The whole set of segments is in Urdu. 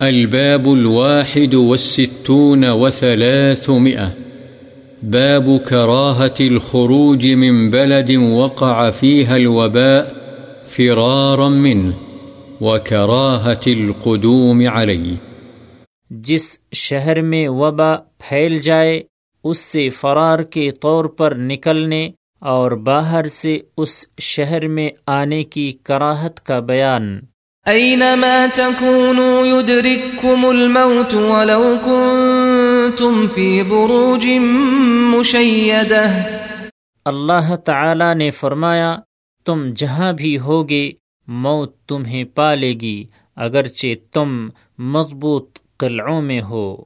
الباب الواحد والستون وثلاثمئة باب كراهة الخروج من بلد وقع فيها الوباء فرارا منه وكراهة القدوم عليه. جس شہر میں وبا پھیل جائے، اس سے فرار کے طور پر نکلنے اور باہر سے اس شہر میں آنے کی کراہت کا بیان۔ أينما تكونوا يدرككم الموت ولو كنتم في بروج مشيدة. اللہ تعالی نے فرمایا تم جہاں بھی ہوگے موت تمہیں پالے گی اگرچہ تم مضبوط قلعوں میں ہو۔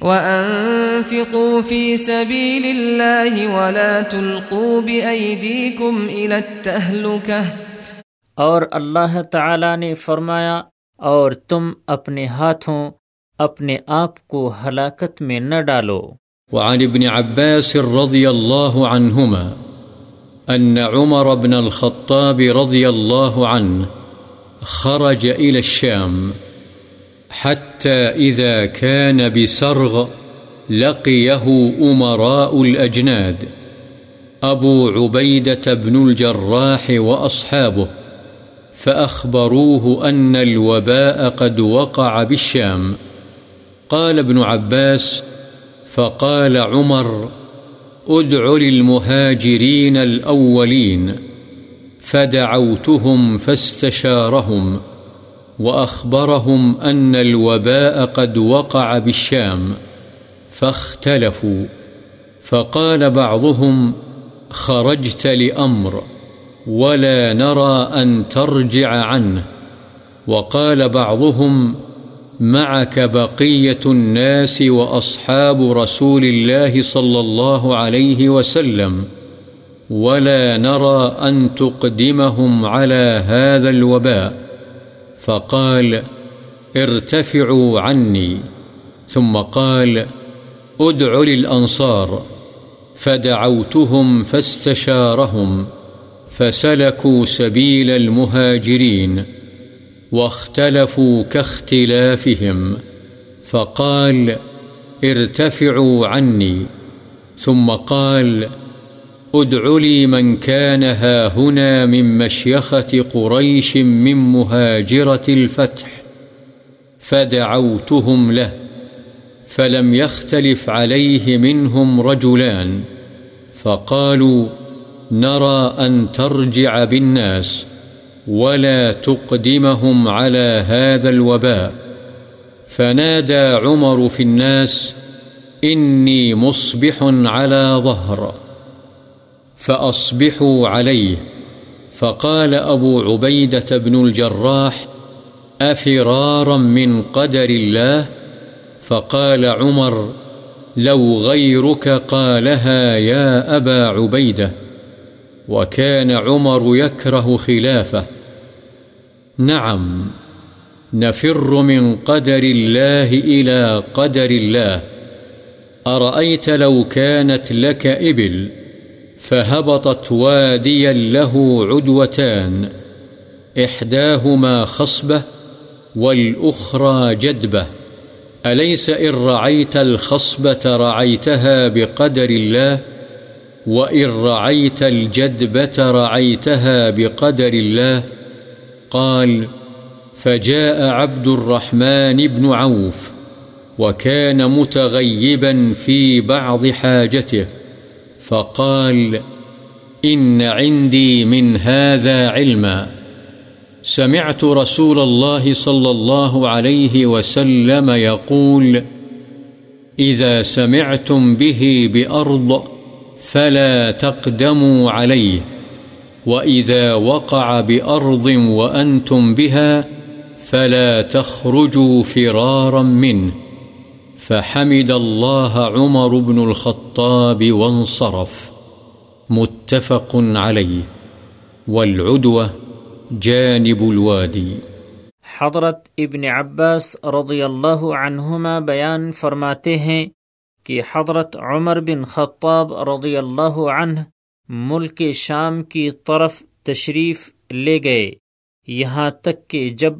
وأنفقوا في سبيل الله ولا تلقوا بأيديكم إلى التهلكة اور اللہ تعالی نے فرمایا، اور تم اپنے ہاتھوں اپنے آپ کو ہلاکت میں نہ ڈالو۔ وعن ابن عباس رضي الله عنهما أن عمر بن الخطاب رضي الله عنه خرج إلى الشام حتى إذا كان بسرغ لقيه أمراء الأجناد أبو عبيدة بن الجراح وأصحابه فأخبروه أن الوباء قد وقع بالشام. قال ابن عباس، فقال عمر، ادع للمهاجرين الأولين. فدعوتهم فاستشارهم، وأخبرهم أن الوباء قد وقع بالشام، فاختلفوا. فقال بعضهم، خرجت لأمر. ولا نرى أن ترجع عنه. وقال بعضهم، معك بقية الناس وأصحاب رسول الله صلى الله عليه وسلم. ولا نرى أن تقدمهم على هذا الوباء. فقال، ارتفعوا عني. ثم قال، ادع للأنصار. فدعوتهم فاستشارهم. فسلكوا سبيل المهاجرين واختلفوا كاختلافهم، فقال ارتفعوا عني. ثم قال ادع لي من كان ها هنا من مشيخة قريش من مهاجرة الفتح، فدعوتهم له، فلم يختلف عليه منهم رجلان، فقالوا نرى أن ترجع بالناس ولا تقدمهم على هذا الوباء. فنادى عمر في الناس، إني مصبح على ظهر. فأصبحوا عليه. فقال أبو عبيدة بن الجراح، أفرارا من قدر الله؟ فقال عمر، لو غيرك قالها يا أبا عبيدة. وكان عمر يكره خلافه. نعم، نفر من قدر الله إلى قدر الله. أرأيت لو كانت لك إبل فهبطت واديا له عدوتان. إحداهما خصبة والأخرى جدبة. أليس إن رعيت الخصبة رعيتها بقدر الله؟ وإن رعيت الجدبة رعيتها بقدر الله قال فجاء عبد الرحمن بن عوف وكان متغيبا في بعض حاجته فقال إن عندي من هذا علما سمعت رسول الله صلى الله عليه وسلم يقول إذا سمعتم به بأرض فلا تقدموا عليه. وإذا وقع بأرض وأنتم بها فلا تخرجوا فرارا منه. فحمد الله عمر بن الخطاب وانصرف. متفق عليه. والعدوة جانب الوادي. حضرت ابن عباس رضی اللہ عنہما بیان فرماتے ہیں کہ حضرت عمر بن خطاب رضی اللہ عنہ ملک شام کی طرف تشریف لے گئے۔ یہاں تک کہ جب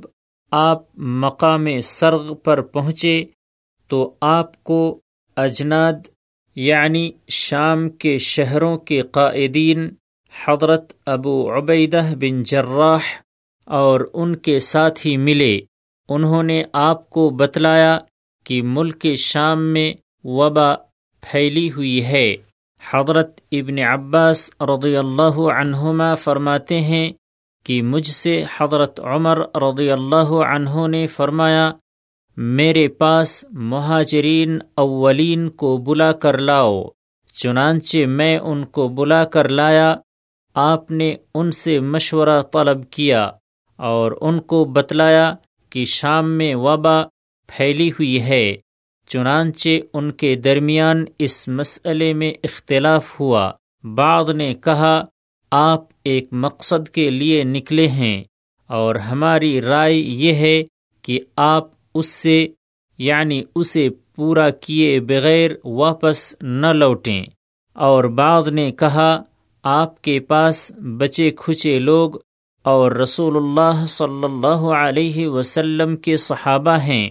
آپ مقام سرغ پر پہنچے تو آپ کو اجناد یعنی شام کے شہروں کے قائدین حضرت ابو عبیدہ بن جراح اور ان کے ساتھی ملے۔ انہوں نے آپ کو بتلایا کہ ملک شام میں وبا پھیلی ہوئی ہے۔ حضرت ابن عباس رضی اللہ عنہما فرماتے ہیں کہ مجھ سے حضرت عمر رضی اللہ عنہ نے فرمایا، میرے پاس مہاجرین اولین کو بلا کر لاؤ، چنانچہ میں ان کو بلا کر لایا، آپ نے ان سے مشورہ طلب کیا اور ان کو بتلایا کہ شام میں وبا پھیلی ہوئی ہے۔ چنانچہ ان کے درمیان اس مسئلے میں اختلاف ہوا۔ بعض نے کہا، آپ ایک مقصد کے لیے نکلے ہیں اور ہماری رائے یہ ہے کہ آپ اس سے یعنی اسے پورا کیے بغیر واپس نہ لوٹیں۔ اور بعض نے کہا، آپ کے پاس بچے کھچے لوگ اور رسول اللہ صلی اللہ علیہ وسلم کے صحابہ ہیں۔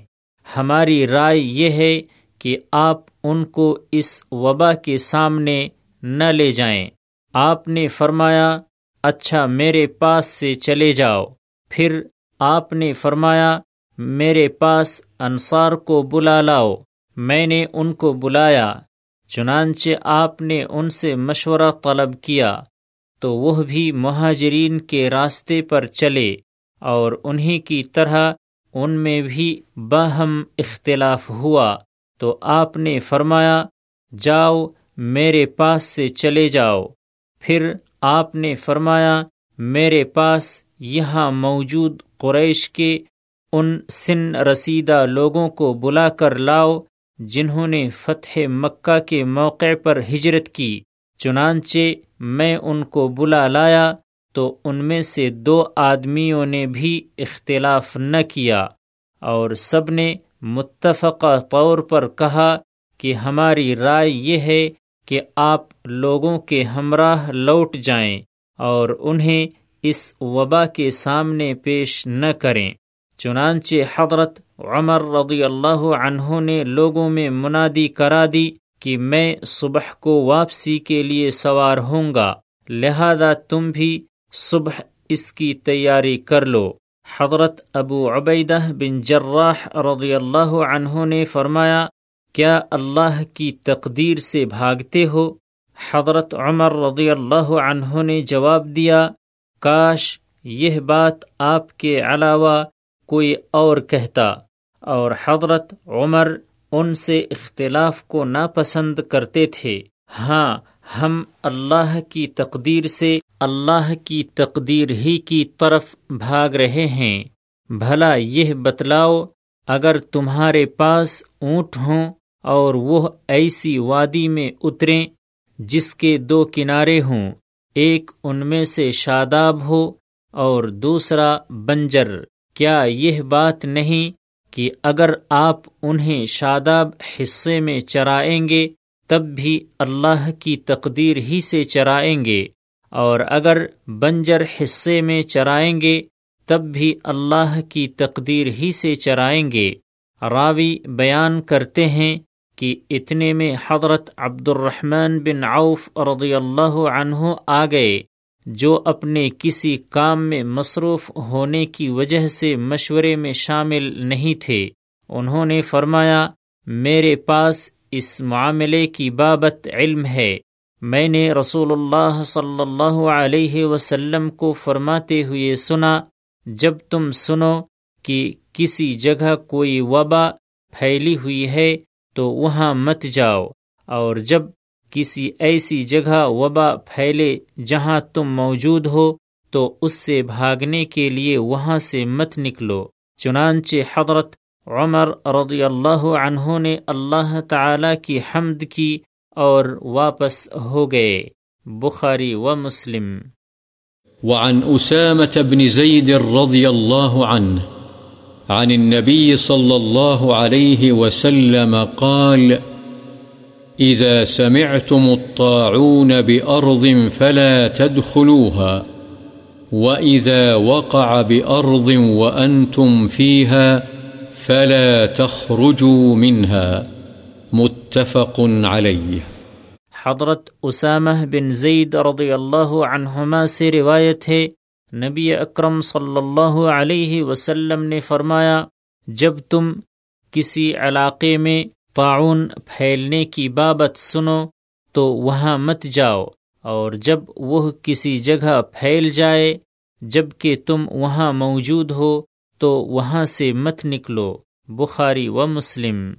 ہماری رائے یہ ہے کہ آپ ان کو اس وبا کے سامنے نہ لے جائیں۔ آپ نے فرمایا اچھا میرے پاس سے چلے جاؤ۔ پھر آپ نے فرمایا، میرے پاس انصار کو بلا لاؤ۔ میں نے ان کو بلایا، چنانچہ آپ نے ان سے مشورہ طلب کیا۔ تو وہ بھی مہاجرین کے راستے پر چلے اور انہی کی طرح ان میں بھی باہم اختلاف ہوا تو آپ نے فرمایا، جاؤ میرے پاس سے چلے جاؤ۔ پھر آپ نے فرمایا، میرے پاس یہاں موجود قریش کے ان سن رسیدہ لوگوں کو بلا کر لاؤ جنہوں نے فتح مکہ کے موقع پر ہجرت کی۔ چنانچہ میں ان کو بلا لایا تو ان میں سے دو آدمیوں نے بھی اختلاف نہ کیا اور سب نے متفقہ طور پر کہا کہ ہماری رائے یہ ہے کہ آپ لوگوں کے ہمراہ لوٹ جائیں اور انہیں اس وبا کے سامنے پیش نہ کریں۔ چنانچہ حضرت عمر رضی اللہ عنہ نے لوگوں میں منادی کرا دی کہ میں صبح کو واپسی کے لیے سوار ہوں گا، لہذا تم بھی صبح اس کی تیاری کر لو۔ حضرت ابو عبیدہ بن جراح رضی اللہ عنہ نے فرمایا، کیا اللہ کی تقدیر سے بھاگتے ہو؟ حضرت عمر رضی اللہ عنہ نے جواب دیا، کاش یہ بات آپ کے علاوہ کوئی اور کہتا۔ اور حضرت عمر ان سے اختلاف کو ناپسند کرتے تھے۔ ہاں ہم اللہ کی تقدیر سے اللہ کی تقدیر ہی کی طرف بھاگ رہے ہیں۔ بھلا یہ بتلاؤ، اگر تمہارے پاس اونٹ ہوں اور وہ ایسی وادی میں اتریں جس کے دو کنارے ہوں، ایک ان میں سے شاداب ہو اور دوسرا بنجر، کیا یہ بات نہیں کہ اگر آپ انہیں شاداب حصے میں چرائیں گے تب بھی اللہ کی تقدیر ہی سے چرائیں گے، اور اگر بنجر حصے میں چرائیں گے، تب بھی اللہ کی تقدیر ہی سے چرائیں گے۔ راوی بیان کرتے ہیں کہ اتنے میں حضرت عبد الرحمن بن عوف رضی اللہ عنہ آ گئے، جو اپنے کسی کام میں مصروف ہونے کی وجہ سے مشورے میں شامل نہیں تھے۔ انہوں نے فرمایا، میرے پاس اس معاملے کی بابت علم ہے۔ میں نے رسول اللہ صلی اللہ علیہ وسلم کو فرماتے ہوئے سنا، جب تم سنو کہ کسی جگہ کوئی وبا پھیلی ہوئی ہے تو وہاں مت جاؤ، اور جب کسی ایسی جگہ وبا پھیلے جہاں تم موجود ہو، تو اس سے بھاگنے کے لیے وہاں سے مت نکلو۔ چنانچہ حضرت عمر رضی اللہ عنہ نے اللہ تعالی کی حمد کی اور واپس ہو گئے، بخاری و مسلم۔ وعن أسامة بن زيد رضي الله عنه عن النبي صلى الله عليه وسلم قال إذا سمعتم الطاعون بأرض فلا تدخلوها، وإذا وقع بأرض وأنتم فيها فلا تخرجوا منها متفق عليه. حضرت اسامہ بن زید رضی اللہ عنہما سے روایت ہے، نبی اکرم صلی اللہ علیہ وسلم نے فرمایا، جب تم کسی علاقے میں تعاون پھیلنے کی بابت سنو تو وہاں مت جاؤ، اور جب وہ کسی جگہ پھیل جائے، جبکہ تم وہاں موجود ہو تو وہاں سے مت نکلو بخاری و مسلم۔